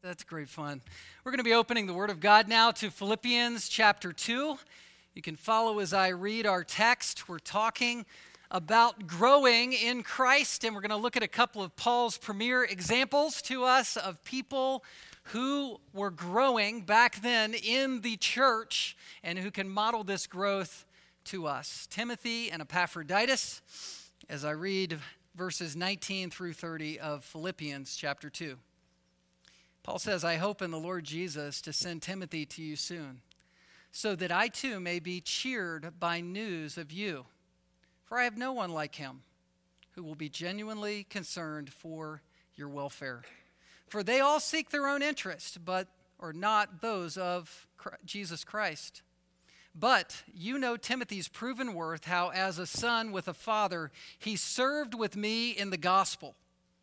That's great fun. We're going to be opening the Word of God now to Philippians chapter 2. You can follow as I read our text. We're talking about growing in Christ, and we're going to look at a couple of Paul's premier examples to us of people who were growing back then in the church and who can model this growth to us Timothy and Epaphroditus, as I read verses 19 through 30 of Philippians chapter 2. Paul says, I hope in the Lord Jesus to send Timothy to you soon, so that I too may be cheered by news of you. For I have no one like him who will be genuinely concerned for your welfare. For they all seek their own interest, but or not those of Jesus Christ. But you know Timothy's proven worth, how as a son with a father, he served with me in the gospel.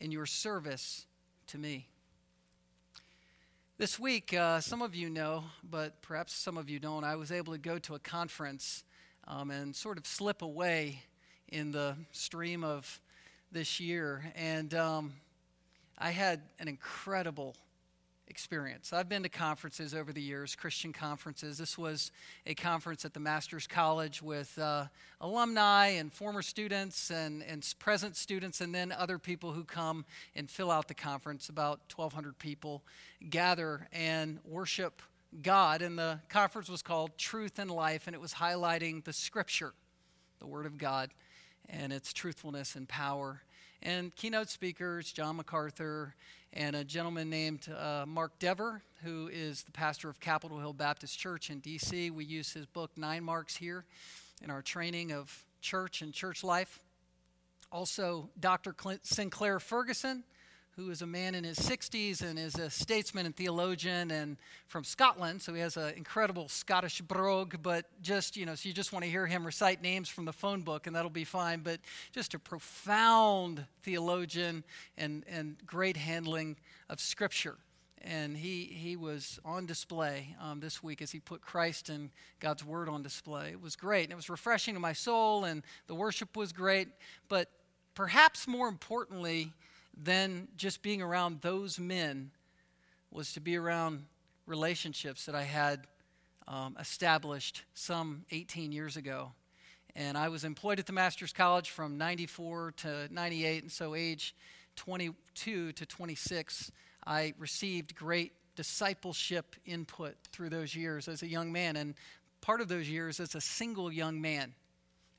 in your service to me. This week, uh, some of you know, but perhaps some of you don't, I was able to go to a conference um, and sort of slip away in the stream of this year. And um, I had an incredible experience. I've been to conferences over the years, Christian conferences. This was a conference at the Master's College with uh, alumni and former students and, and present students, and then other people who come and fill out the conference. About 1,200 people gather and worship God. And the conference was called Truth and Life, and it was highlighting the Scripture, the Word of God, and its truthfulness and power. And keynote speakers, John MacArthur, and a gentleman named uh, Mark Dever, who is the pastor of Capitol Hill Baptist Church in D.C. We use his book, Nine Marks, here in our training of church and church life. Also, Dr. Clint Sinclair Ferguson, who is a man in his 60s and is a statesman and theologian and from Scotland. So he has an incredible Scottish brogue, but just, you know, so you just want to hear him recite names from the phone book and that'll be fine. But just a profound theologian and, and great handling of Scripture. And he, he was on display um, this week as he put Christ and God's Word on display. It was great. And it was refreshing to my soul, and the worship was great. But perhaps more importantly, than just being around those men was to be around relationships that I had um, established some 18 years ago. And I was employed at the Master's College from 94 to 98, and so age 22 to 26, I received great discipleship input through those years as a young man, and part of those years as a single young man.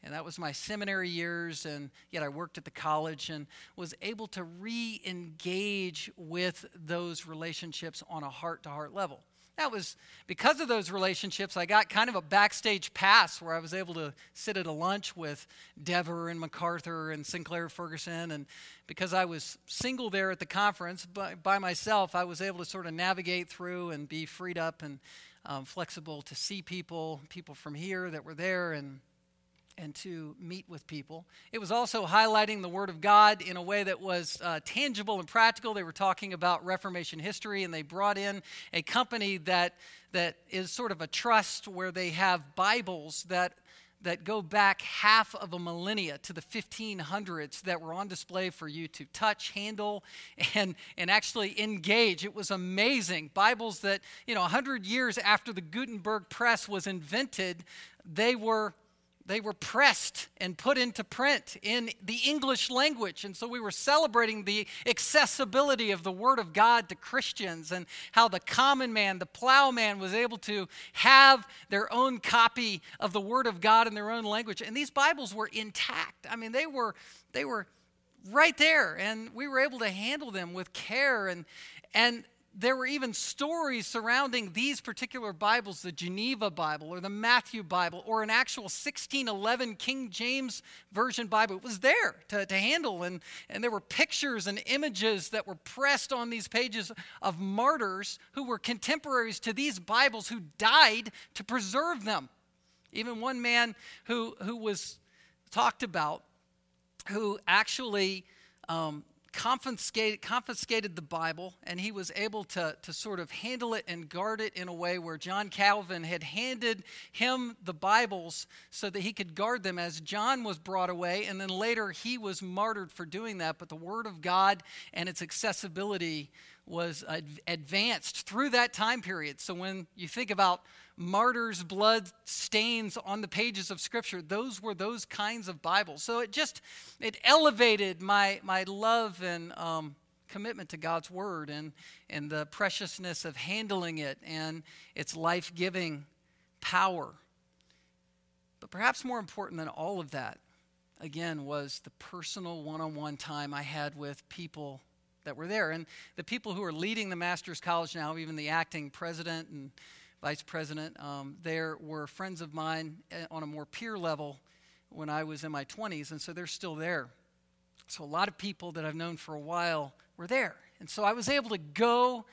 And that was my seminary years, and yet I worked at the college and was able to re engage with those relationships on a heart to heart level. That was because of those relationships, I got kind of a backstage pass where I was able to sit at a lunch with Dever and MacArthur and Sinclair Ferguson. And because I was single there at the conference by, by myself, I was able to sort of navigate through and be freed up and um, flexible to see people, people from here that were there, and and to meet with people. It was also highlighting the Word of God in a way that was uh, tangible and practical. They were talking about Reformation history, and they brought in a company that, that is sort of a trust where they have Bibles that, that go back half of a millennia to the 1500s that were on display for you to touch, handle, and, and actually engage. It was amazing. Bibles that, you know, 100 years after the Gutenberg press was invented, they were they were pressed and put into print in the English language. And so we were celebrating the accessibility of the Word of God to Christians and how the common man, the plowman, was able to have their own copy of the Word of God in their own language. And these Bibles were intact. I mean, they were, they were right there, and we were able to handle them with care. And, and there were even stories surrounding these particular Bibles, the Geneva Bible or the Matthew Bible or an actual 1611 King James Version Bible. It was there to, to handle, and, and there were pictures and images that were pressed on these pages of martyrs who were contemporaries to these Bibles who died to preserve them. Even one man who, who was talked about who actually um, confiscated, confiscated the Bible, and he was able to, to sort of handle it and guard it in a way where John Calvin had handed him the Bibles so that he could guard them as John was brought away, and then later he was martyred for doing that. But the Word of God and its accessibility was advanced through that time period. So when you think about martyrs' blood stains on the pages of Scripture, those were those kinds of Bibles. So it just it elevated my my love and um, commitment to God's Word and and the preciousness of handling it and its life giving power. But perhaps more important than all of that, again, was the personal one on one time I had with people that were there. And the people who are leading the Master's College now, even the acting president and vice president, um, there were friends of mine eh, on a more peer level when I was in my 20s, and so they're still there. So a lot of people that I've known for a while were there. And so I was able to go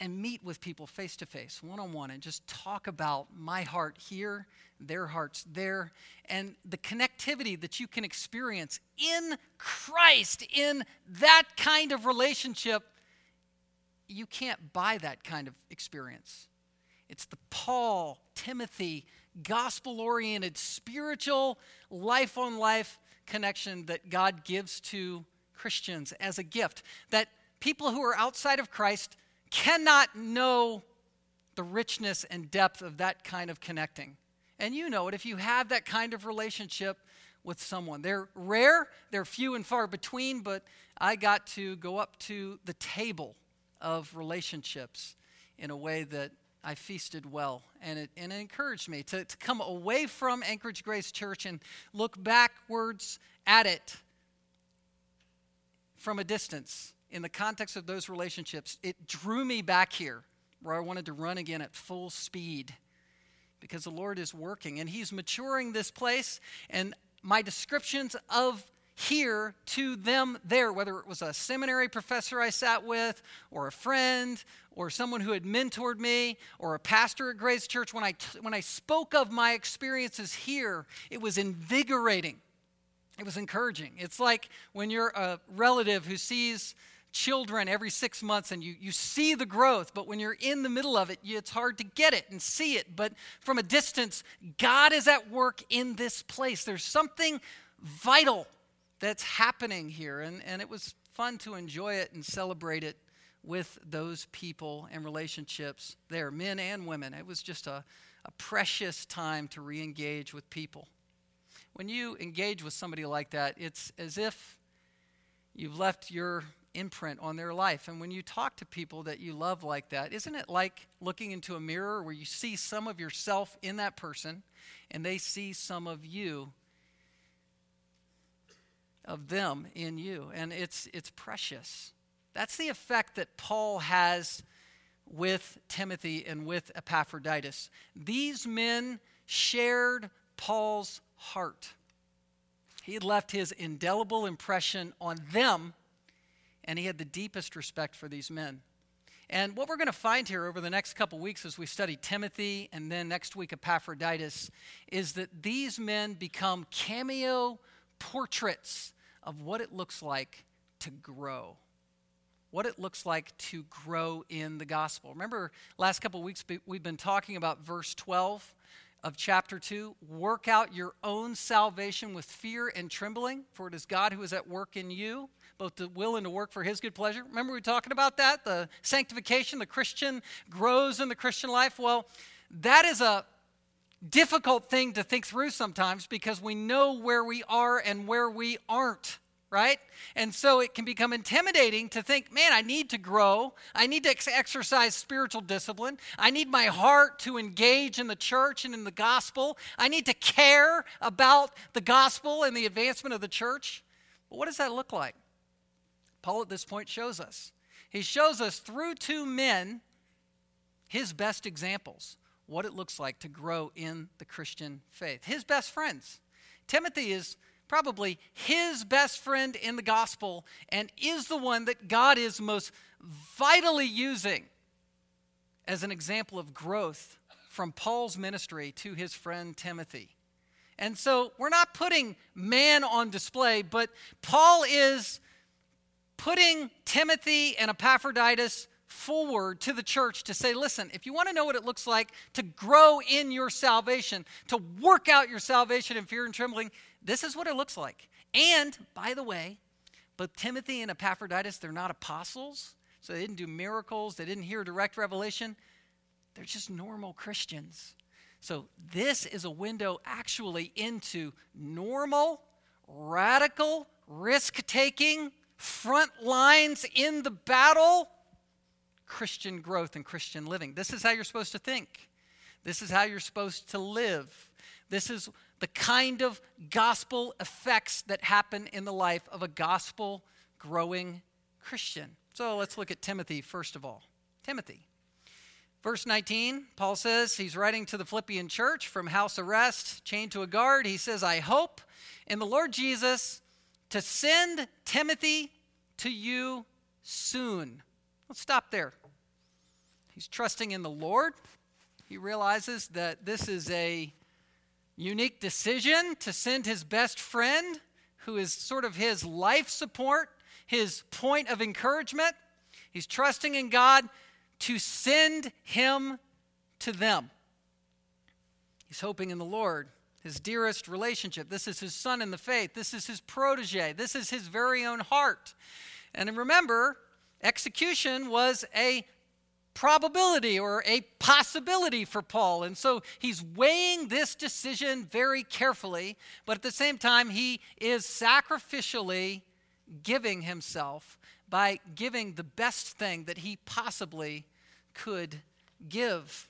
and meet with people face to face, one on one, and just talk about my heart here, their hearts there, and the connectivity that you can experience in Christ, in that kind of relationship. You can't buy that kind of experience. It's the Paul, Timothy, gospel oriented, spiritual, life on life connection that God gives to Christians as a gift. That people who are outside of Christ cannot know the richness and depth of that kind of connecting. And you know it if you have that kind of relationship with someone. They're rare, they're few and far between, but I got to go up to the table of relationships in a way that I feasted well. And it, and it encouraged me to, to come away from Anchorage Grace Church and look backwards at it from a distance in the context of those relationships, it drew me back here where I wanted to run again at full speed because the Lord is working and He's maturing this place. And my descriptions of here to them there, whether it was a seminary professor I sat with, or a friend, or someone who had mentored me, or a pastor at Grace Church, when I, when I spoke of my experiences here, it was invigorating. It was encouraging. It's like when you're a relative who sees children every six months and you, you see the growth, but when you're in the middle of it, it's hard to get it and see it. But from a distance, God is at work in this place. There's something vital that's happening here. And, and it was fun to enjoy it and celebrate it with those people and relationships there, men and women. It was just a, a precious time to re engage with people. When you engage with somebody like that, it's as if you've left your imprint on their life. And when you talk to people that you love like that, isn't it like looking into a mirror where you see some of yourself in that person and they see some of you of them in you and it's it's precious. That's the effect that Paul has with Timothy and with Epaphroditus. These men shared Paul's heart. He had left his indelible impression on them and he had the deepest respect for these men. And what we're going to find here over the next couple weeks as we study Timothy and then next week Epaphroditus is that these men become cameo portraits of what it looks like to grow. What it looks like to grow in the gospel. Remember, last couple weeks we've been talking about verse 12 of chapter 2 work out your own salvation with fear and trembling, for it is God who is at work in you both to will and to work for his good pleasure. Remember, we were talking about that? The sanctification, the Christian grows in the Christian life. Well, that is a difficult thing to think through sometimes because we know where we are and where we aren't right? And so it can become intimidating to think, man, I need to grow. I need to ex- exercise spiritual discipline. I need my heart to engage in the church and in the gospel. I need to care about the gospel and the advancement of the church. But what does that look like? Paul at this point shows us. He shows us through two men his best examples what it looks like to grow in the Christian faith. His best friends. Timothy is probably his best friend in the gospel and is the one that God is most vitally using as an example of growth from Paul's ministry to his friend Timothy. And so we're not putting man on display, but Paul is putting Timothy and Epaphroditus forward to the church to say, listen, if you want to know what it looks like to grow in your salvation, to work out your salvation in fear and trembling, this is what it looks like. And by the way, but Timothy and Epaphroditus, they're not apostles, so they didn't do miracles, they didn't hear direct revelation. They're just normal Christians. So this is a window actually into normal, radical, risk taking, front lines in the battle Christian growth and Christian living. This is how you're supposed to think. This is how you're supposed to live. This is the kind of gospel effects that happen in the life of a gospel growing Christian. So let's look at Timothy first of all. Timothy. Verse 19, Paul says he's writing to the Philippian church from house arrest, chained to a guard. He says, I hope in the Lord Jesus to send Timothy to you soon. Let's stop there. He's trusting in the Lord. He realizes that this is a unique decision to send his best friend, who is sort of his life support, his point of encouragement. He's trusting in God to send him to them. He's hoping in the Lord, his dearest relationship. This is his son in the faith. This is his protege. This is his very own heart. And remember, execution was a probability or a possibility for Paul. And so he's weighing this decision very carefully, but at the same time, he is sacrificially giving himself by giving the best thing that he possibly could give.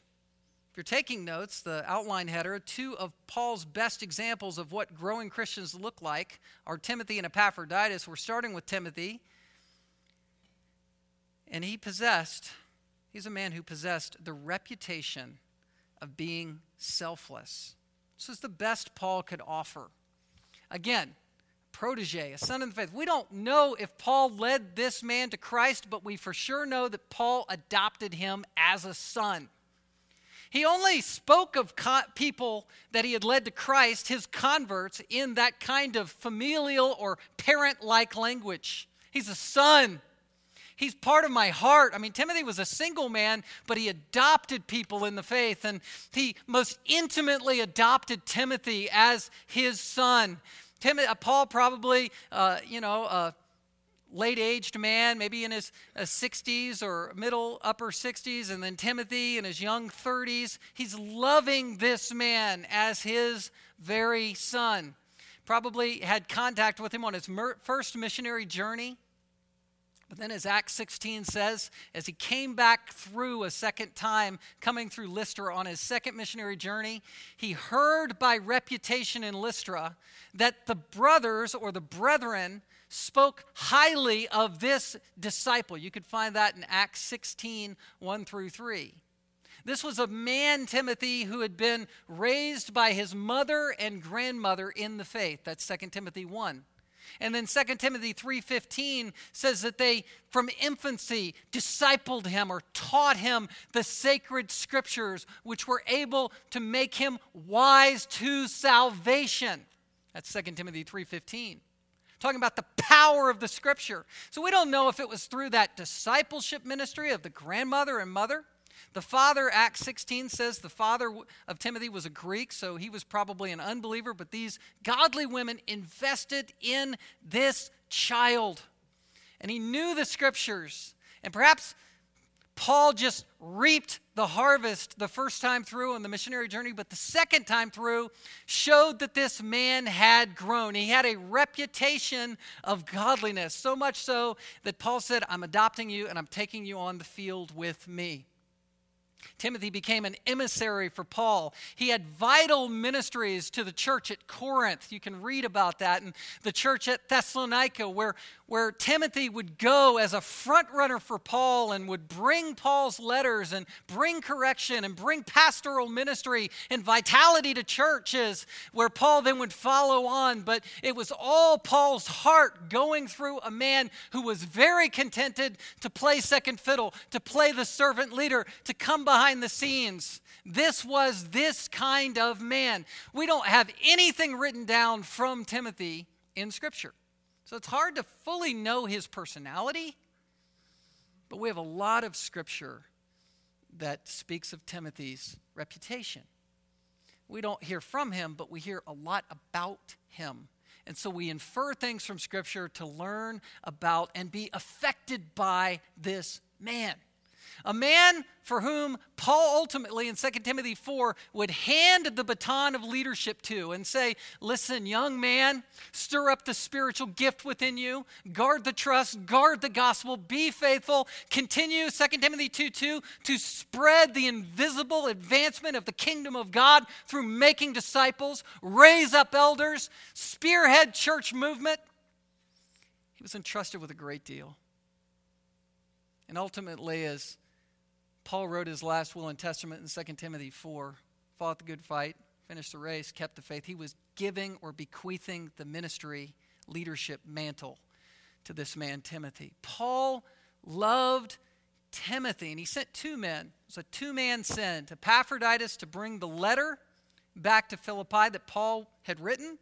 If you're taking notes, the outline header, two of Paul's best examples of what growing Christians look like are Timothy and Epaphroditus. We're starting with Timothy. And he possessed He's a man who possessed the reputation of being selfless. This is the best Paul could offer. Again, protege, a son in the faith. We don't know if Paul led this man to Christ, but we for sure know that Paul adopted him as a son. He only spoke of co- people that he had led to Christ, his converts, in that kind of familial or parent like language. He's a son. He's part of my heart. I mean, Timothy was a single man, but he adopted people in the faith, and he most intimately adopted Timothy as his son. Timothy, uh, Paul probably, uh, you know, a late aged man, maybe in his uh, 60s or middle upper 60s, and then Timothy in his young 30s. He's loving this man as his very son. Probably had contact with him on his mer- first missionary journey. But then, as Acts 16 says, as he came back through a second time, coming through Lystra on his second missionary journey, he heard by reputation in Lystra that the brothers or the brethren spoke highly of this disciple. You could find that in Acts 16 1 through 3. This was a man, Timothy, who had been raised by his mother and grandmother in the faith. That's 2 Timothy 1. And then 2 Timothy 3:15 says that they from infancy discipled him or taught him the sacred scriptures which were able to make him wise to salvation. That's 2 Timothy 3:15. Talking about the power of the scripture. So we don't know if it was through that discipleship ministry of the grandmother and mother the father, Acts 16 says the father of Timothy was a Greek, so he was probably an unbeliever, but these godly women invested in this child. And he knew the scriptures. And perhaps Paul just reaped the harvest the first time through on the missionary journey, but the second time through showed that this man had grown. He had a reputation of godliness, so much so that Paul said, I'm adopting you and I'm taking you on the field with me. Timothy became an emissary for Paul. He had vital ministries to the church at Corinth. You can read about that. And the church at Thessalonica, where, where Timothy would go as a front runner for Paul and would bring Paul's letters and bring correction and bring pastoral ministry and vitality to churches, where Paul then would follow on. But it was all Paul's heart going through a man who was very contented to play second fiddle, to play the servant leader, to come behind behind the scenes. This was this kind of man. We don't have anything written down from Timothy in Scripture. So it's hard to fully know his personality, but we have a lot of Scripture that speaks of Timothy's reputation. We don't hear from him, but we hear a lot about him. And so we infer things from Scripture to learn about and be affected by this man. A man for whom Paul ultimately in 2 Timothy 4 would hand the baton of leadership to and say, Listen, young man, stir up the spiritual gift within you, guard the trust, guard the gospel, be faithful, continue, 2 Timothy 2 2, to spread the invisible advancement of the kingdom of God through making disciples, raise up elders, spearhead church movement. He was entrusted with a great deal. And ultimately, as Paul wrote his last will and testament in 2 Timothy 4 fought the good fight, finished the race, kept the faith. He was giving or bequeathing the ministry leadership mantle to this man, Timothy. Paul loved Timothy, and he sent two men. It was a two man send Epaphroditus to bring the letter back to Philippi that Paul had written,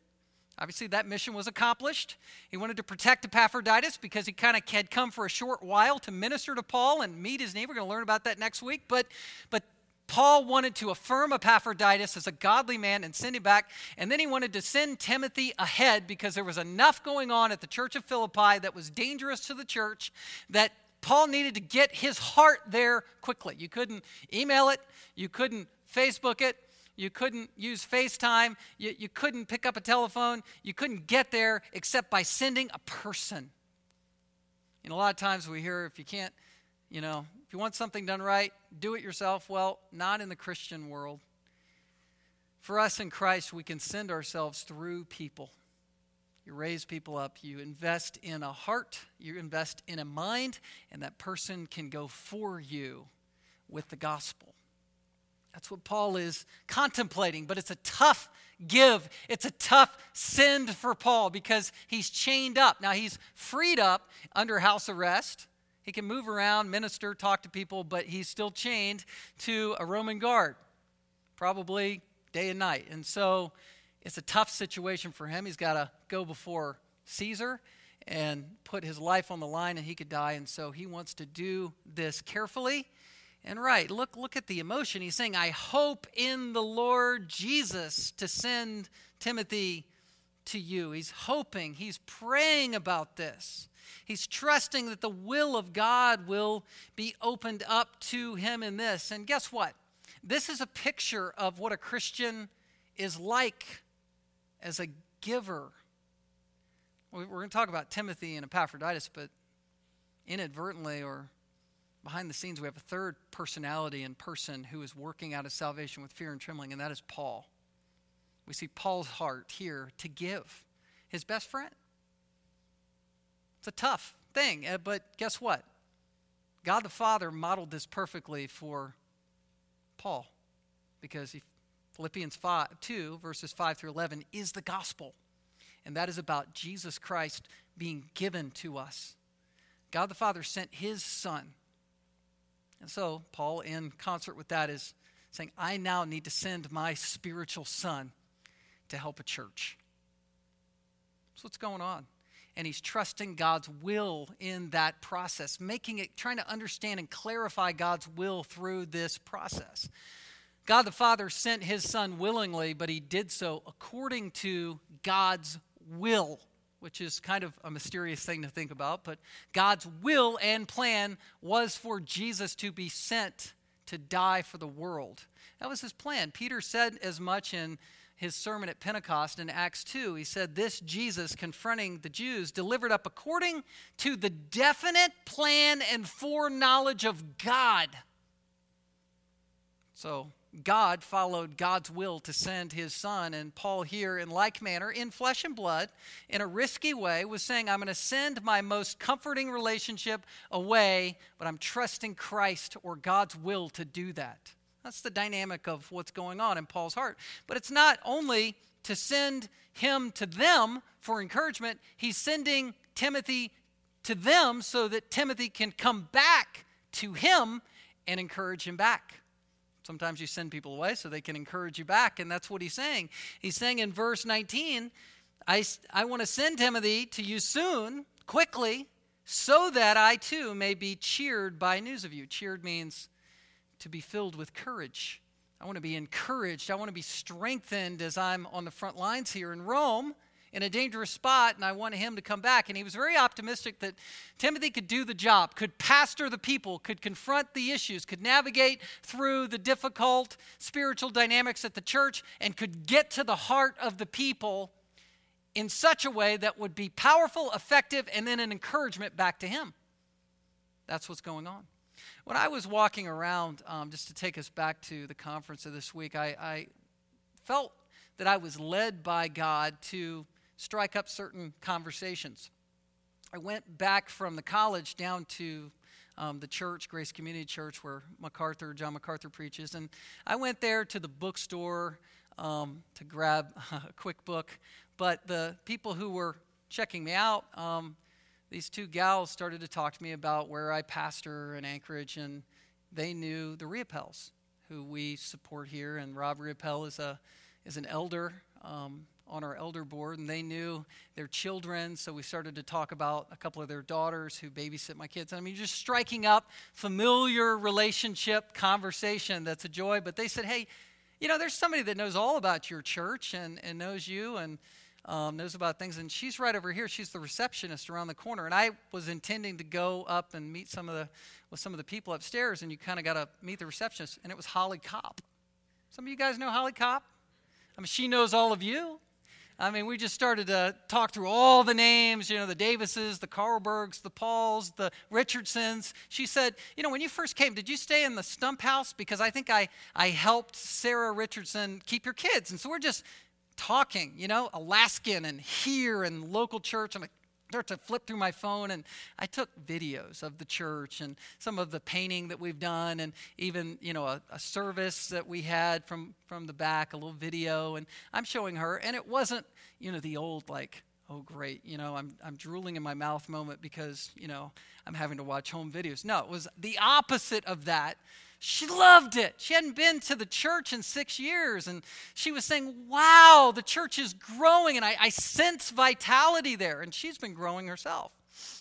Obviously, that mission was accomplished. He wanted to protect Epaphroditus because he kind of had come for a short while to minister to Paul and meet his need. We're going to learn about that next week. But, but Paul wanted to affirm Epaphroditus as a godly man and send him back. And then he wanted to send Timothy ahead because there was enough going on at the church of Philippi that was dangerous to the church that Paul needed to get his heart there quickly. You couldn't email it, you couldn't Facebook it, you couldn't use FaceTime. You, you couldn't pick up a telephone. You couldn't get there except by sending a person. And a lot of times we hear if you can't, you know, if you want something done right, do it yourself. Well, not in the Christian world. For us in Christ, we can send ourselves through people. You raise people up, you invest in a heart, you invest in a mind, and that person can go for you with the gospel. That's what Paul is contemplating, but it's a tough give. It's a tough send for Paul because he's chained up. Now, he's freed up under house arrest. He can move around, minister, talk to people, but he's still chained to a Roman guard, probably day and night. And so it's a tough situation for him. He's got to go before Caesar and put his life on the line, and he could die. And so he wants to do this carefully and right. Look, look at the emotion. He's saying, I hope in the Lord Jesus to send Timothy to you. He's hoping, he's praying about this. He's trusting that the will of God will be opened up to him in this. And guess what? This is a picture of what a Christian is like as a giver. We're going to talk about Timothy and Epaphroditus, but inadvertently or behind the scenes, we have a third personality and person who is working out his salvation with fear and trembling, and that is Paul. We see Paul's heart here to give his best friend. It's a tough thing, eh, but guess what? God the Father modeled this perfectly for Paul because he, Philippians 5, 2, verses 5 through 11, is the gospel. And that is about Jesus Christ being given to us. God the Father sent his Son and so, Paul, in concert with that, is saying, I now need to send my spiritual son to help a church. That's what's going on. And he's trusting God's will in that process, making it, trying to understand and clarify God's will through this process. God the Father sent his son willingly, but he did so according to God's will. Which is kind of a mysterious thing to think about, but God's will and plan was for Jesus to be sent to die for the world. That was his plan. Peter said as much in his sermon at Pentecost in Acts 2. He said, This Jesus, confronting the Jews, delivered up according to the definite plan and foreknowledge of God. So, God followed God's will to send his son. And Paul, here, in like manner, in flesh and blood, in a risky way, was saying, I'm going to send my most comforting relationship away, but I'm trusting Christ or God's will to do that. That's the dynamic of what's going on in Paul's heart. But it's not only to send him to them for encouragement, he's sending Timothy to them so that Timothy can come back to him and encourage him back. Sometimes you send people away so they can encourage you back, and that's what he's saying. He's saying in verse 19, I, I want to send Timothy to you soon, quickly, so that I too may be cheered by news of you. Cheered means to be filled with courage. I want to be encouraged. I want to be strengthened as I'm on the front lines here in Rome in a dangerous spot, and I wanted him to come back. And he was very optimistic that Timothy could do the job, could pastor the people, could confront the issues, could navigate through the difficult spiritual dynamics at the church, and could get to the heart of the people in such a way that would be powerful, effective, and then an encouragement back to him. That's what's going on. When I was walking around, um, just to take us back to the conference of this week, I, I felt that I was led by God to strike up certain conversations. I went back from the college down to um, the church, Grace Community Church, where MacArthur, John MacArthur preaches. And I went there to the bookstore um, to grab a quick book. But the people who were checking me out, um, these two gals started to talk to me about where I pastor in Anchorage, and they knew the Riopels, who we support here. And Rob Riopel is a is an elder um, on our elder board, and they knew their children. So we started to talk about a couple of their daughters who babysit my kids. I mean, just striking up familiar relationship conversation that's a joy. But they said, hey, you know, there's somebody that knows all about your church and, and knows you. And um, knows about things, and she's right over here. She's the receptionist around the corner, and I was intending to go up and meet some of the with some of the people upstairs, and you kind of got to meet the receptionist, and it was Holly Kopp. Some of you guys know Holly Kopp. I mean, she knows all of you. I mean, we just started to talk through all the names, you know, the Davises, the Carlbergs, the Pauls, the Richardsons. She said, You know, when you first came, did you stay in the stump house? Because I think I, I helped Sarah Richardson keep your kids. And so we're just talking, you know, Alaskan and here and local church. I'm like, start to flip through my phone and I took videos of the church and some of the painting that we've done and even, you know, a, a, service that we had from, from the back, a little video. And I'm showing her, and it wasn't, you know, the old like, oh great, you know, I'm, I'm drooling in my mouth moment because, you know, I'm having to watch home videos. No, it was the opposite of that. She loved it. She hadn't been to the church in six years. And she was saying, Wow, the church is growing. And I, I sense vitality there. And she's been growing herself.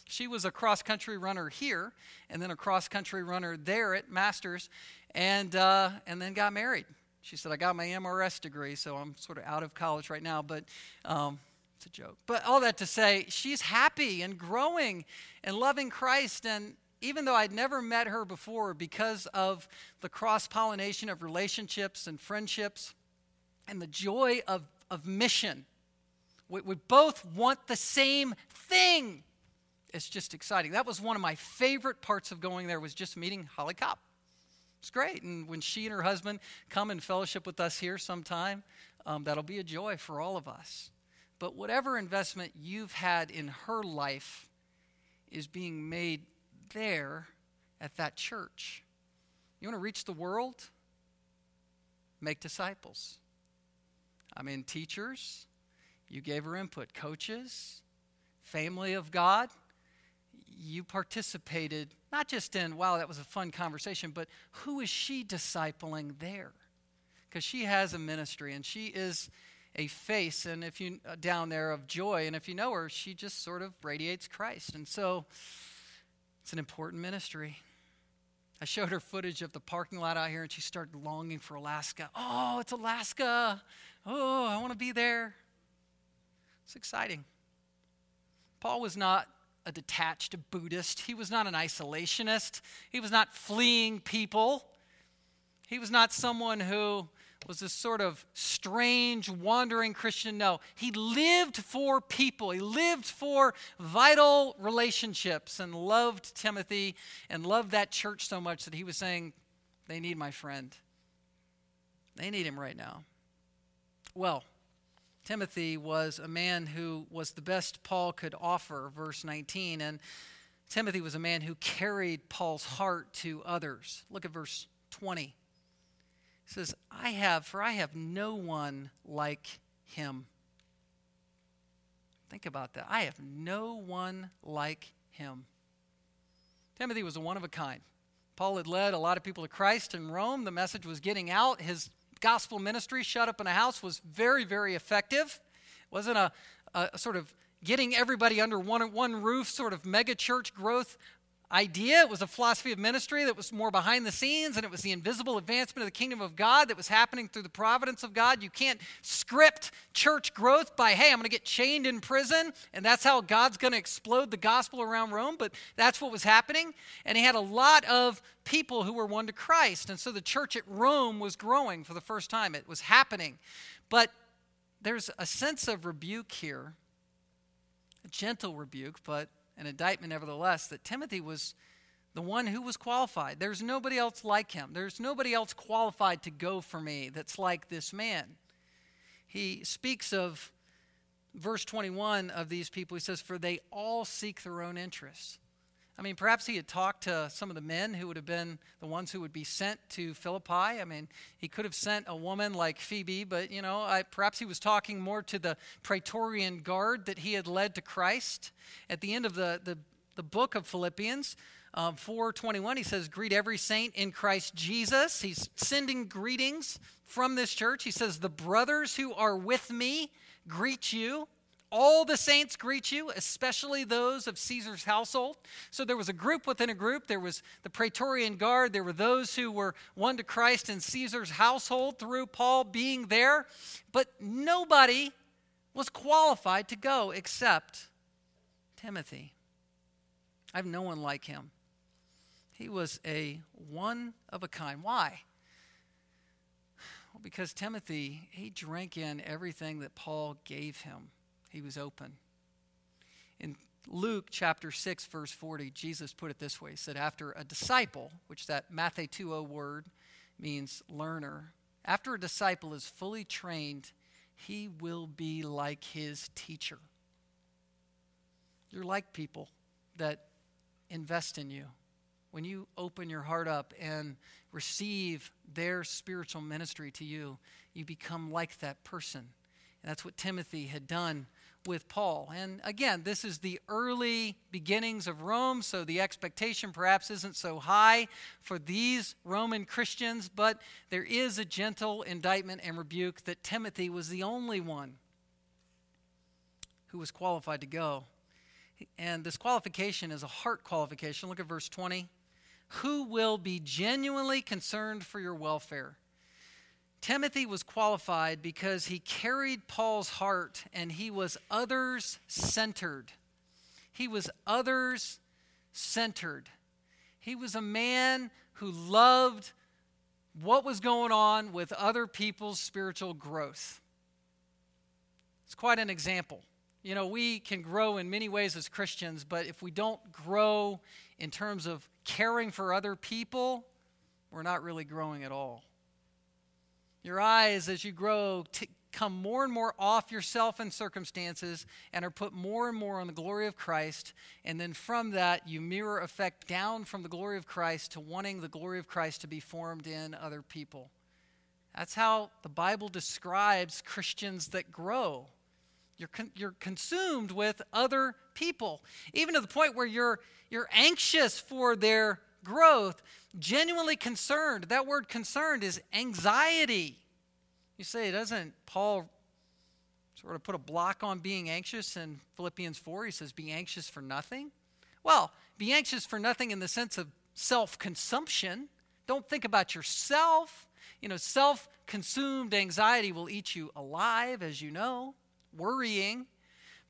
She was a cross country runner here and then a cross country runner there at Masters and, uh, and then got married. She said, I got my MRS degree, so I'm sort of out of college right now, but um, it's a joke. But all that to say, she's happy and growing and loving Christ. And even though I'd never met her before, because of the cross pollination of relationships and friendships and the joy of, of mission, we, we both want the same thing. It's just exciting. That was one of my favorite parts of going there was just meeting Holly Kopp. It's great. And when she and her husband come and fellowship with us here sometime, um, that'll be a joy for all of us. But whatever investment you've had in her life is being made there at that church. You want to reach the world? Make disciples. I mean, teachers, you gave her input. Coaches, family of God, you participated not just in, wow, that was a fun conversation, but who is she discipling there? Because she has a ministry and she is a face and if you down there of joy and if you know her she just sort of radiates christ and so it's an important ministry. I showed her footage of the parking lot out here, and she started longing for Alaska. Oh, it's Alaska. Oh, I want to be there. It's exciting. Paul was not a detached Buddhist, he was not an isolationist, he was not fleeing people, he was not someone who was this sort of strange, wandering Christian. No, he lived for people. He lived for vital relationships and loved Timothy and loved that church so much that he was saying, They need my friend. They need him right now. Well, Timothy was a man who was the best Paul could offer, verse 19. And Timothy was a man who carried Paul's heart to others. Look at verse 20 says, I have, for I have no one like him. Think about that. I have no one like him. Timothy was a one of a kind. Paul had led a lot of people to Christ in Rome. The message was getting out. His gospel ministry, shut up in a house, was very, very effective. It wasn't a, a sort of getting everybody under one, one roof sort of mega church growth idea. It was a philosophy of ministry that was more behind the scenes, and it was the invisible advancement of the kingdom of God that was happening through the providence of God. You can't script church growth by, hey, I'm going to get chained in prison, and that's how God's going to explode the gospel around Rome. But that's what was happening. And he had a lot of people who were won to Christ. And so the church at Rome was growing for the first time, it was happening. But there's a sense of rebuke here, a gentle rebuke, but an indictment, nevertheless, that Timothy was the one who was qualified. There's nobody else like him. There's nobody else qualified to go for me that's like this man. He speaks of verse 21 of these people. He says, For they all seek their own interests. I mean, perhaps he had talked to some of the men who would have been the ones who would be sent to Philippi. I mean, he could have sent a woman like Phoebe, but, you know, I, perhaps he was talking more to the Praetorian Guard that he had led to Christ. At the end of the, the, the book of Philippians, um, 421, he says, Greet every saint in Christ Jesus. He's sending greetings from this church. He says, The brothers who are with me greet you. All the saints greet you, especially those of Caesar's household. So there was a group within a group. There was the Praetorian Guard. There were those who were won to Christ in Caesar's household through Paul being there. But nobody was qualified to go except Timothy. I have no one like him. He was a one of a kind. Why? Well, because Timothy, he drank in everything that Paul gave him he was open. In Luke chapter 6, verse 40, Jesus put it this way He said, After a disciple, which that mathetuo oh word means learner, after a disciple is fully trained, he will be like his teacher. You're like people that invest in you. When you open your heart up and receive their spiritual ministry to you, you become like that person. And that's what Timothy had done with Paul. And again, this is the early beginnings of Rome, so the expectation perhaps isn't so high for these Roman Christians, but there is a gentle indictment and rebuke that Timothy was the only one who was qualified to go. And this qualification is a heart qualification. Look at verse 20. Who will be genuinely concerned for your welfare? Timothy was qualified because he carried Paul's heart and he was others centered. He was others centered. He was a man who loved what was going on with other people's spiritual growth. It's quite an example. You know, we can grow in many ways as Christians, but if we don't grow in terms of caring for other people, we're not really growing at all. Your eyes, as you grow, t- come more and more off yourself and circumstances and are put more and more on the glory of Christ. And then from that, you mirror effect down from the glory of Christ to wanting the glory of Christ to be formed in other people. That's how the Bible describes Christians that grow. You're, con- you're consumed with other people, even to the point where you're, you're anxious for their growth, genuinely concerned. That word concerned is anxiety. You say, doesn't Paul sort of put a block on being anxious in Philippians 4? He says, be anxious for nothing. Well, be anxious for nothing in the sense of self consumption. Don't think about yourself. You know, self consumed anxiety will eat you alive, as you know, worrying.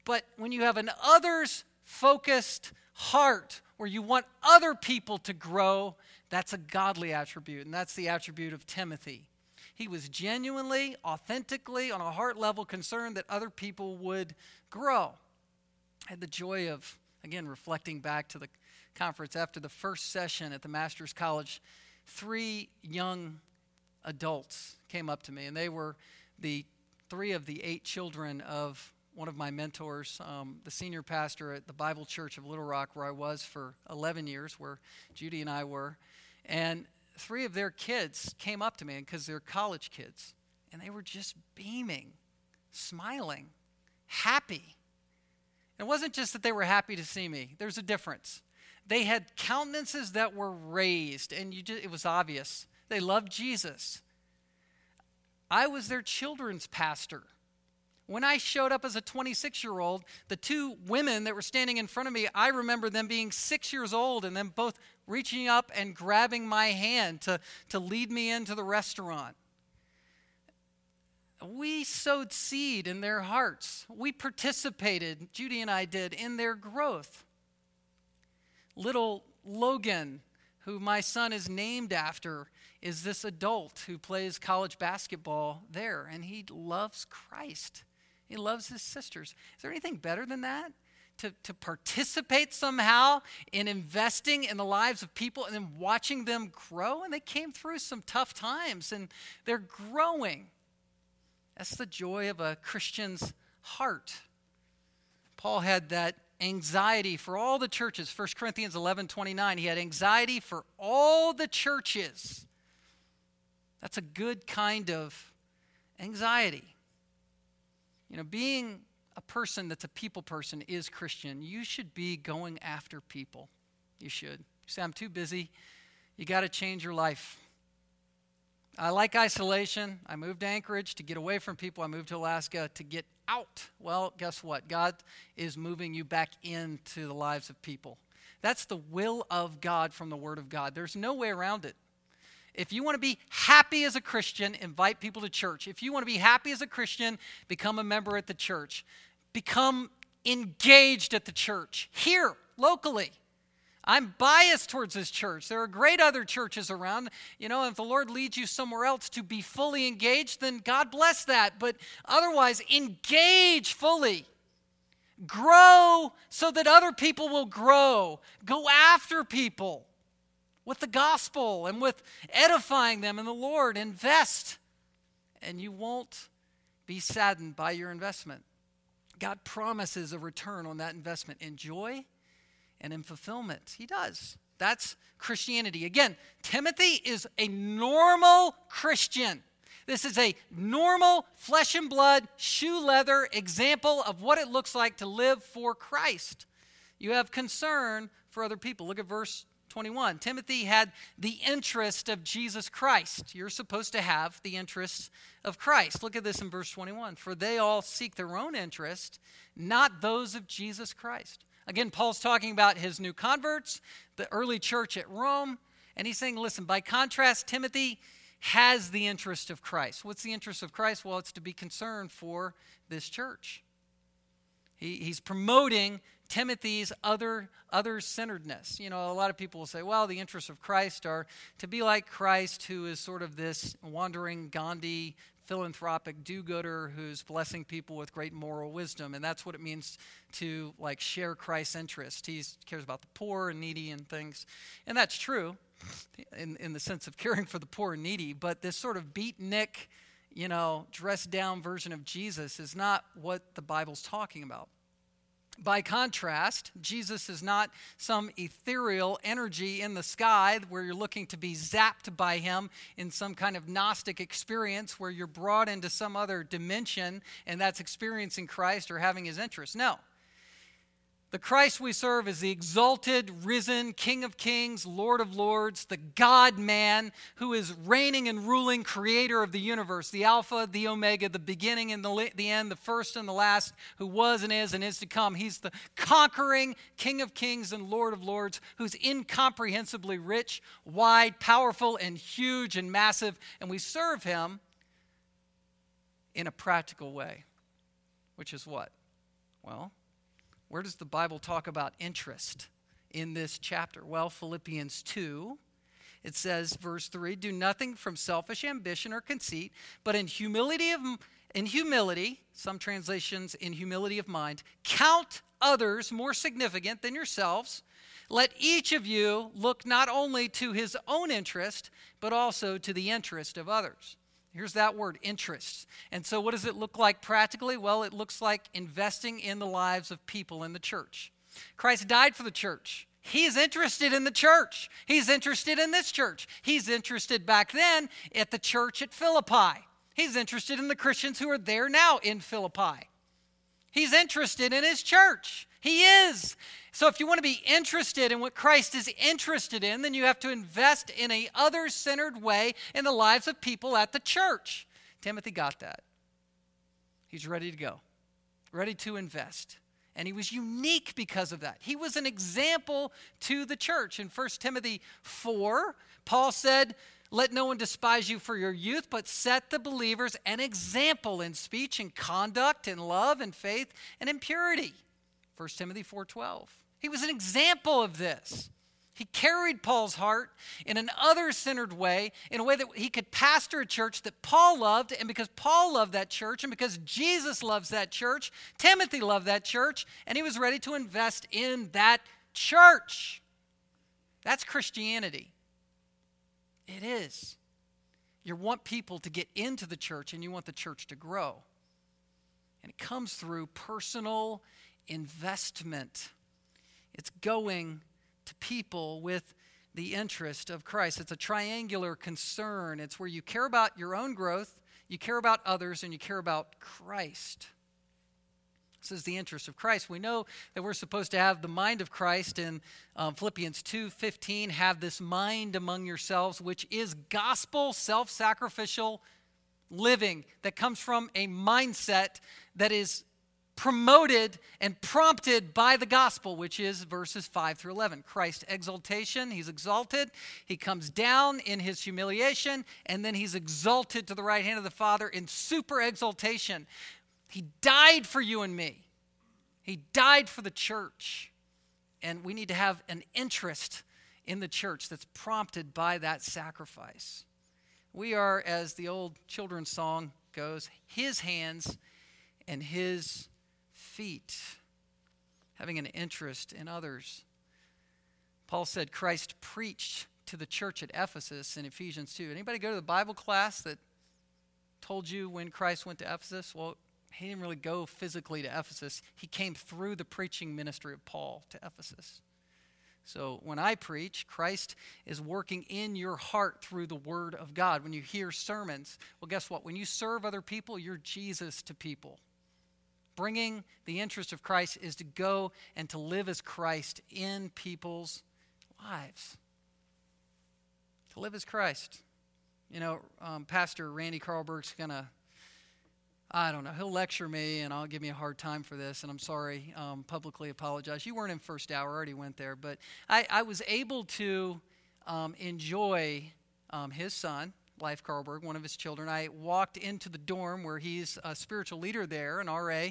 But when you have an others focused heart where you want other people to grow, that's a godly attribute, and that's the attribute of Timothy. He was genuinely, authentically, on a heart level concerned that other people would grow. I had the joy of, again, reflecting back to the conference after the first session at the Master's College. Three young adults came up to me, and they were the three of the eight children of one of my mentors, um, the senior pastor at the Bible Church of Little Rock, where I was for 11 years, where Judy and I were. And three of their kids came up to me because they're college kids, and they were just beaming, smiling, happy. It wasn't just that they were happy to see me, there's a difference. They had countenances that were raised, and just, it was obvious. They loved Jesus. I was their children's pastor. When I showed up as a 26 year old, the two women that were standing in front of me, I remember them being six years old and them both reaching up and grabbing my hand to, to lead me into the restaurant. We sowed seed in their hearts. We participated, Judy and I did, in their growth. Little Logan, who my son is named after, is this adult who plays college basketball there, and he loves Christ. He loves his sisters. Is there anything better than that? To, to participate somehow in investing in the lives of people and then watching them grow. And they came through some tough times and they're growing. That's the joy of a Christian's heart. Paul had that anxiety for all the churches. 1 Corinthians 11 29. He had anxiety for all the churches. That's a good kind of anxiety. You know, being a person that's a people person is Christian. You should be going after people. You should. You say, I'm too busy. You got to change your life. I like isolation. I moved to Anchorage to get away from people. I moved to Alaska to get out. Well, guess what? God is moving you back into the lives of people. That's the will of God from the Word of God. There's no way around it. If you want to be happy as a Christian, invite people to church. If you want to be happy as a Christian, become a member at the church. Become engaged at the church here, locally. I'm biased towards this church. There are great other churches around. You know, if the Lord leads you somewhere else to be fully engaged, then God bless that. But otherwise, engage fully. Grow so that other people will grow. Go after people with the gospel and with edifying them in the Lord. Invest, and you won't be saddened by your investment. God promises a return on that investment in joy and in fulfillment. He does. That's Christianity. Again, Timothy is a normal Christian. This is a normal flesh and blood, shoe leather example of what it looks like to live for Christ. You have concern for other people. Look at verse 21. Timothy had the interest of Jesus Christ. You're supposed to have the interest of Christ. Look at this in verse 21. For they all seek their own interest, not those of Jesus Christ. Again, Paul's talking about his new converts, the early church at Rome, and he's saying, listen, by contrast, Timothy has the interest of Christ. What's the interest of Christ? Well, it's to be concerned for this church. He, he's promoting Timothy's other other centeredness. You know, a lot of people will say, well, the interests of Christ are to be like Christ, who is sort of this wandering Gandhi philanthropic do-gooder who's blessing people with great moral wisdom. And that's what it means to like share christ's interest. He cares about the poor and needy and things. And that's true in, in the sense of caring for the poor and needy. But this sort of beatnik you know dressed down version of jesus is not what the bible's talking about by contrast, Jesus is not some ethereal energy in the sky where you're looking to be zapped by him in some kind of Gnostic experience where you're brought into some other dimension and that's experiencing Christ or having his interest. No. The Christ we serve is the exalted, risen King of kings, Lord of lords, the God man who is reigning and ruling creator of the universe, the Alpha, the Omega, the beginning and the, the end, the first and the last, who was and is and is to come. He's the conquering King of kings and Lord of lords who's incomprehensibly rich, wide, powerful, and huge and massive. And we serve him in a practical way, which is what? Well, where does the Bible talk about interest in this chapter? Well, Philippians 2 it says, verse 3 Do nothing from selfish ambition or conceit, but in humility of in humility, some translations in humility of mind, count others more significant than yourselves. Let each of you look not only to his own interest, but also to the interest of others. Here's that word, interest. And so, what does it look like practically? Well, it looks like investing in the lives of people in the church. Christ died for the church. He's interested in the church. He's interested in this church. He's interested back then at the church at Philippi. He's interested in the Christians who are there now in Philippi. He's interested in his church. He is. So if you want to be interested in what Christ is interested in, then you have to invest in a other-centered way in the lives of people at the church. Timothy got that. He's ready to go. Ready to invest. And he was unique because of that. He was an example to the church. In 1 Timothy 4, Paul said, Let no one despise you for your youth, but set the believers an example in speech and conduct, in love and faith and in purity. 1 Timothy 4:12. He was an example of this. He carried Paul's heart in an other centered way, in a way that he could pastor a church that Paul loved. And because Paul loved that church, and because Jesus loves that church, Timothy loved that church, and he was ready to invest in that church. That's Christianity. It is. You want people to get into the church, and you want the church to grow. And it comes through personal investment, it's going to people with the interest of Christ. It's a triangular concern. It's where you care about your own growth, you care about others, and you care about Christ. This is the interest of Christ. We know that we're supposed to have the mind of Christ in um, Philippians 2:15. Have this mind among yourselves, which is gospel, self-sacrificial living that comes from a mindset that is promoted and prompted by the gospel, which is verses 5 through 11. Christ's exaltation, he's exalted, he comes down in his humiliation, and then he's exalted to the right hand of the Father in super exaltation. He died for you and me, he died for the church. And we need to have an interest in the church that's prompted by that sacrifice. We are, as the old children's song goes, his hands and his feet, having an interest in others. Paul said Christ preached to the church at Ephesus in Ephesians 2. Anybody go to the Bible class that told you when Christ went to Ephesus? Well, he didn't really go physically to Ephesus. He came through the preaching ministry of Paul to Ephesus. So when I preach, Christ is working in your heart through the Word of God. When you hear sermons, well, guess what? When you serve other people, you're Jesus to people. Bringing the interest of Christ is to go and to live as Christ in people's lives. To live as Christ. You know, um, Pastor Randy Carlberg's going to, I don't know, he'll lecture me and I'll give me a hard time for this, and I'm sorry, um, publicly apologize. You weren't in first hour, I already went there, but I, I was able to um, enjoy um, his son, Life Carlberg, one of his children. I walked into the dorm where he's a spiritual leader there, an RA,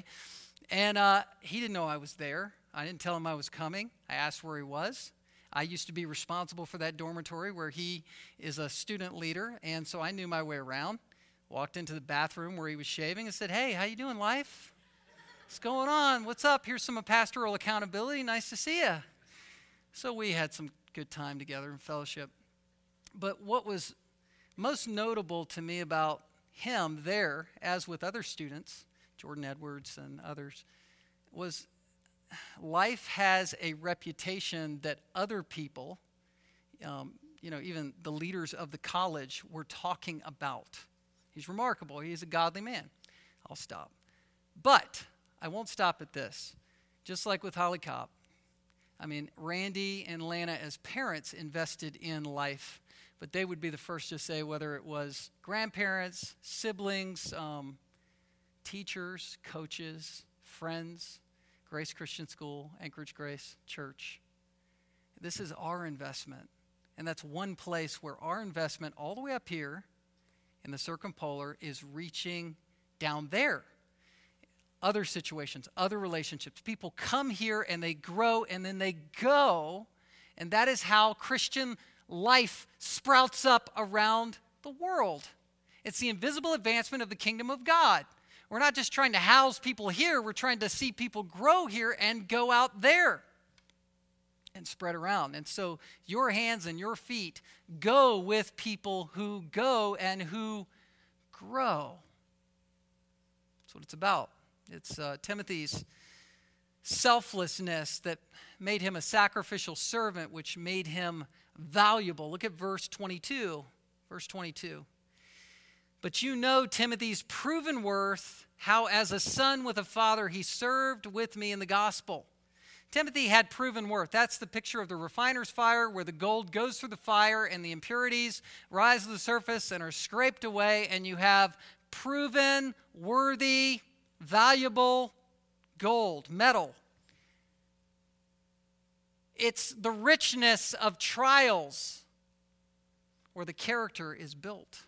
and uh, he didn't know I was there. I didn't tell him I was coming. I asked where he was. I used to be responsible for that dormitory where he is a student leader, and so I knew my way around. Walked into the bathroom where he was shaving and said, "Hey, how you doing, life? What's going on? What's up? Here's some pastoral accountability. Nice to see you." So we had some good time together in fellowship. But what was most notable to me about him there, as with other students, Jordan Edwards and others, was life has a reputation that other people, um, you know, even the leaders of the college were talking about. He's remarkable. He's a godly man. I'll stop. But I won't stop at this. Just like with Holly Cobb, I mean, Randy and Lana, as parents, invested in life but they would be the first to say whether it was grandparents, siblings, um, teachers, coaches, friends, Grace Christian School, Anchorage Grace Church. This is our investment. And that's one place where our investment, all the way up here in the circumpolar, is reaching down there. other situations, other relationships. People come here and they grow and then they go. And that is how Christian life sprouts up around the world. It's the invisible advancement of the kingdom of God. We're not just trying to house people here, we're trying to see people grow here and go out there and spread around. And so your hands and your feet go with people who go and who grow. That's what it's about. It's uh, Timothy's selflessness that made him a sacrificial servant, which made him valuable. Look at verse 22. Verse 22. But you know Timothy's proven worth, how as a son with a father he served with me in the gospel. Timothy had proven worth. That's the picture of the refiner's fire where the gold goes through the fire and the impurities rise to the surface and are scraped away, and you have proven, worthy, valuable gold, metal. It's the richness of trials where the character is built.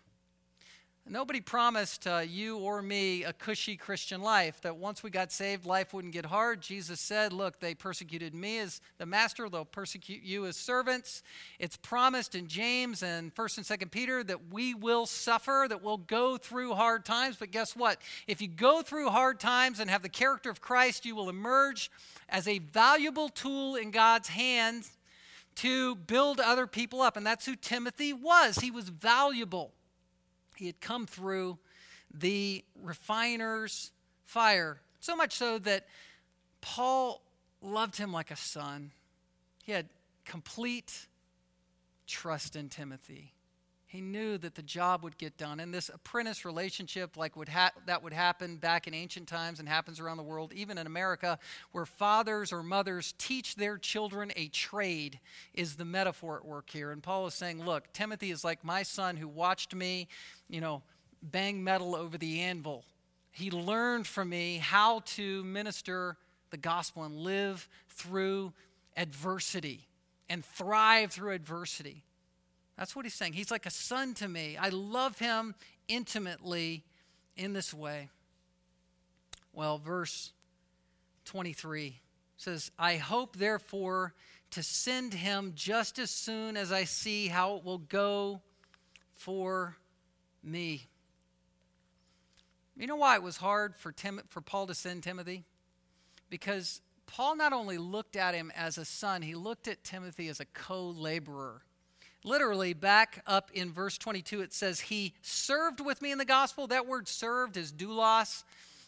Nobody promised uh, you or me a cushy Christian life, that once we got saved, life wouldn't get hard. Jesus said, Look, they persecuted me as the master, they'll persecute you as servants. It's promised in James and 1st and 2nd Peter that we will suffer, that we'll go through hard times. But guess what? If you go through hard times and have the character of Christ, you will emerge as a valuable tool in God's hands to build other people up. And that's who Timothy was. He was valuable. He had come through the refiner's fire, so much so that Paul loved him like a son. He had complete trust in Timothy. He knew that the job would get done. And this apprentice relationship, like would ha- that would happen back in ancient times and happens around the world, even in America, where fathers or mothers teach their children a trade, is the metaphor at work here. And Paul is saying, Look, Timothy is like my son who watched me, you know, bang metal over the anvil. He learned from me how to minister the gospel and live through adversity and thrive through adversity. That's what he's saying. He's like a son to me. I love him intimately in this way. Well, verse 23 says, I hope, therefore, to send him just as soon as I see how it will go for me. You know why it was hard for, Tim, for Paul to send Timothy? Because Paul not only looked at him as a son, he looked at Timothy as a co laborer. Literally, back up in verse 22, it says, He served with me in the gospel. That word served is doulos.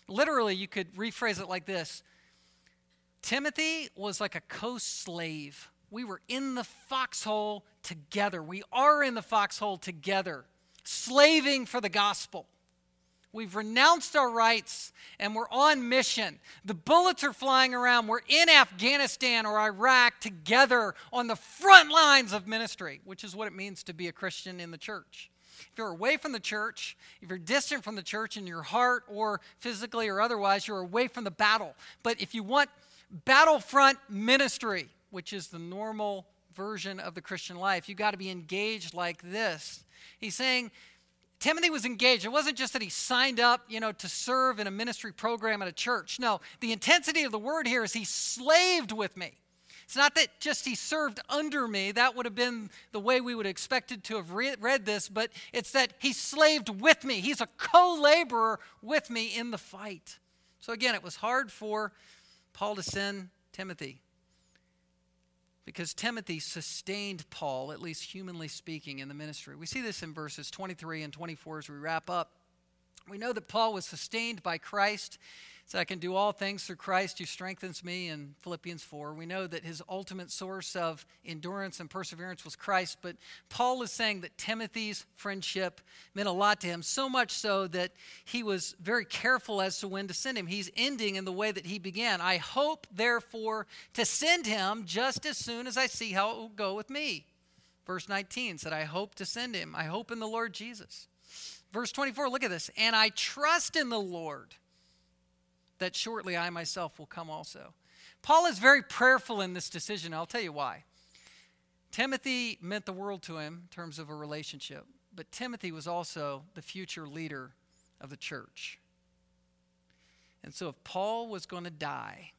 Literally, you could rephrase it like this Timothy was like a co slave. We were in the foxhole together. We are in the foxhole together, slaving for the gospel. We've renounced our rights and we're on mission. The bullets are flying around. We're in Afghanistan or Iraq together on the front lines of ministry, which is what it means to be a Christian in the church. If you're away from the church, if you're distant from the church in your heart or physically or otherwise, you're away from the battle. But if you want battlefront ministry, which is the normal version of the Christian life, you've got to be engaged like this. He's saying, Timothy was engaged. It wasn't just that he signed up, you know, to serve in a ministry program at a church. No, the intensity of the word here is he slaved with me. It's not that just he served under me. That would have been the way we would have expected to have re- read this, but it's that he slaved with me. He's a co laborer with me in the fight. So again, it was hard for Paul to send Timothy because Timothy sustained Paul, at least humanly speaking, in the ministry. We see this in verses 23 and 24 as we wrap up. We know that Paul was sustained by Christ so I can do all things through Christ who strengthens me in Philippians 4. We know that his ultimate source of endurance and perseverance was Christ, but Paul is saying that Timothy's friendship meant a lot to him, so much so that he was very careful as to when to send him. He's ending in the way that he began. I hope, therefore, to send him just as soon as I see how it will go with me. Verse 19 said, I hope to send him. I hope in the Lord Jesus. Verse 24, look at this. And I trust in the Lord that shortly I myself will come also. Paul is very prayerful in this decision. I'll tell you why. Timothy meant the world to him in terms of a relationship, but Timothy was also the future leader of the church. And so, if Paul was going to die,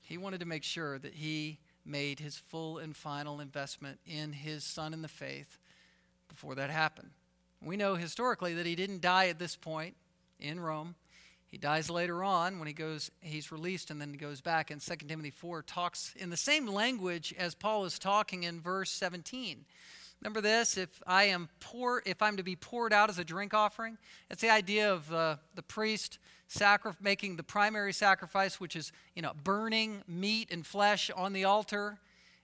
he wanted to make sure that he made his full and final investment in his son in the faith before that happened. We know historically that he didn't die at this point in Rome. He dies later on when he goes he's released and then he goes back and 2 Timothy 4 talks in the same language as Paul is talking in verse 17. Remember this, if I am poor if I'm to be poured out as a drink offering, it's the idea of uh, the priest sacri- making the primary sacrifice which is, you know, burning meat and flesh on the altar,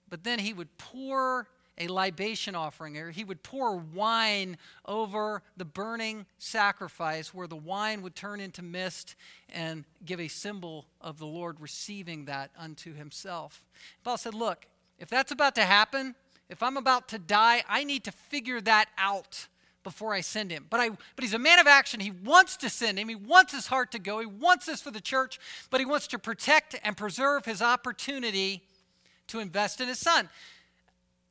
but then he would pour a libation offering, or he would pour wine over the burning sacrifice where the wine would turn into mist and give a symbol of the Lord receiving that unto himself. Paul said, Look, if that's about to happen, if I'm about to die, I need to figure that out before I send him. But I but he's a man of action. He wants to send him. He wants his heart to go. He wants this for the church, but he wants to protect and preserve his opportunity to invest in his son.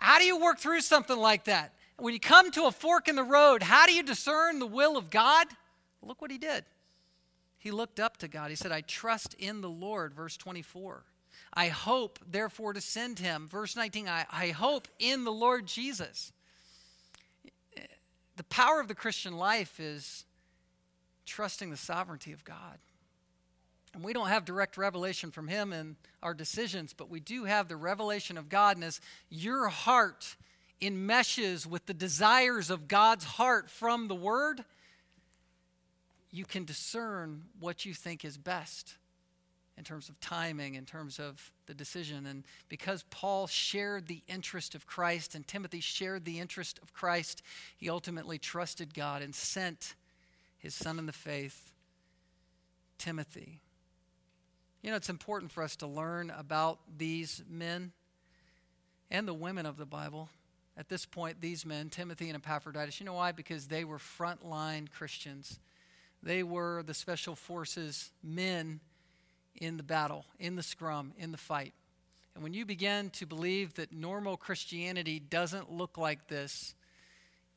How do you work through something like that? When you come to a fork in the road, how do you discern the will of God? Look what he did. He looked up to God. He said, I trust in the Lord, verse 24. I hope, therefore, to send him. Verse 19, I, I hope in the Lord Jesus. The power of the Christian life is trusting the sovereignty of God. And we don't have direct revelation from Him in our decisions, but we do have the revelation of God. And as your heart enmeshes with the desires of God's heart from the Word, you can discern what you think is best in terms of timing, in terms of the decision. And because Paul shared the interest of Christ and Timothy shared the interest of Christ, he ultimately trusted God and sent his son in the faith, Timothy. You know, it's important for us to learn about these men and the women of the Bible. At this point, these men, Timothy and Epaphroditus, you know why? Because they were frontline Christians. They were the special forces men in the battle, in the scrum, in the fight. And when you begin to believe that normal Christianity doesn't look like this,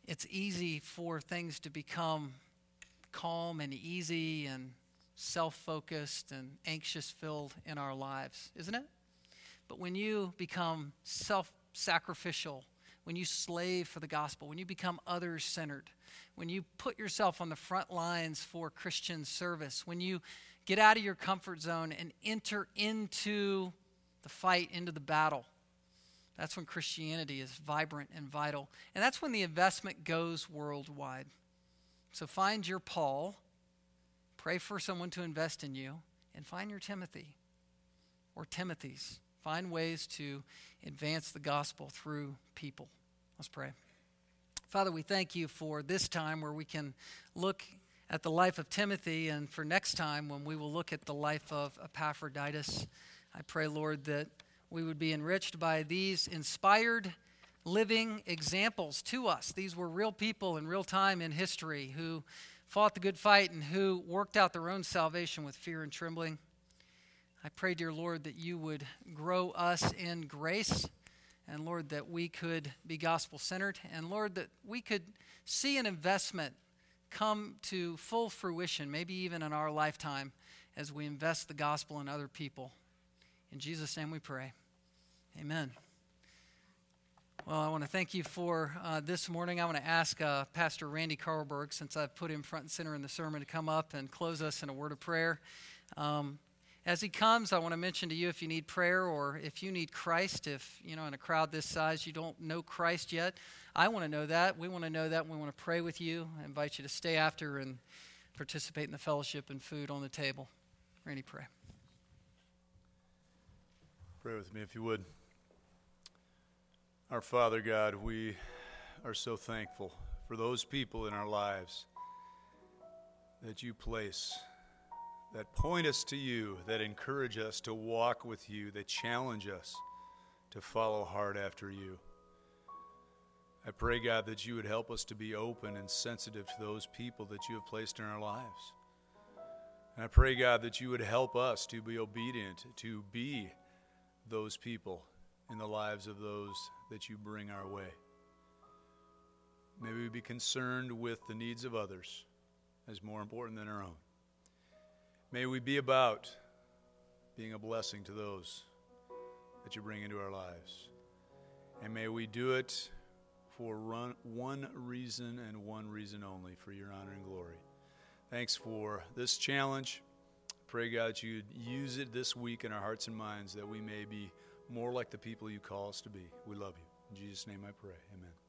it's easy for things to become calm and easy and self focused and anxious filled in our lives, isn't it? But when you become self sacrificial, when you slave for the gospel, when you become others centered, when you put yourself on the front lines for Christian service, when you get out of your comfort zone and enter into the fight, into the battle, that's when Christianity is vibrant and vital. And that's when the investment goes worldwide. So find your Paul Pray for someone to invest in you and find your Timothy or Timothy's. Find ways to advance the gospel through people. Let's pray. Father, we thank you for this time where we can look at the life of Timothy and for next time when we will look at the life of Epaphroditus. I pray, Lord, that we would be enriched by these inspired living examples to us. These were real people in real time in history who fought the good fight and who worked out their own salvation with fear and trembling. I pray, dear Lord, that you would grow us in grace, and Lord, that we could be gospel centered, and Lord, that we could see an investment come to full fruition, maybe even in our lifetime, as we invest the gospel in other people. In Jesus' name we pray. Amen. Well, I want to thank you for uh, this morning. I want to ask uh, Pastor Randy Carlberg, since I've put him front and center in the sermon, to come up and close us in a word of prayer. Um, as he comes, I want to mention to you if you need prayer or if you need Christ, if, you know, in a crowd this size, you don't know Christ yet, I want to know that. We want to know that. We want to pray with you. I invite you to stay after and participate in the fellowship and food on the table. Randy, pray. Pray with me if you would. Our Father God, we are so thankful for those people in our lives that you place, that point us to you, that encourage us to walk with you, that challenge us to follow hard after you. I pray, God, that you would help us to be open and sensitive to those people that you have placed in our lives. And I pray, God, that you would help us to be obedient, to be those people in the lives of those that you bring our way. May we be concerned with the needs of others as more important than our own. May we be about being a blessing to those that you bring into our lives. And may we do it for run, one reason and one reason only for your honor and glory. Thanks for this challenge. Pray, God, that you'd use it this week in our hearts and minds that we may be more like the people you call us to be. We love you. In Jesus' name I pray. Amen.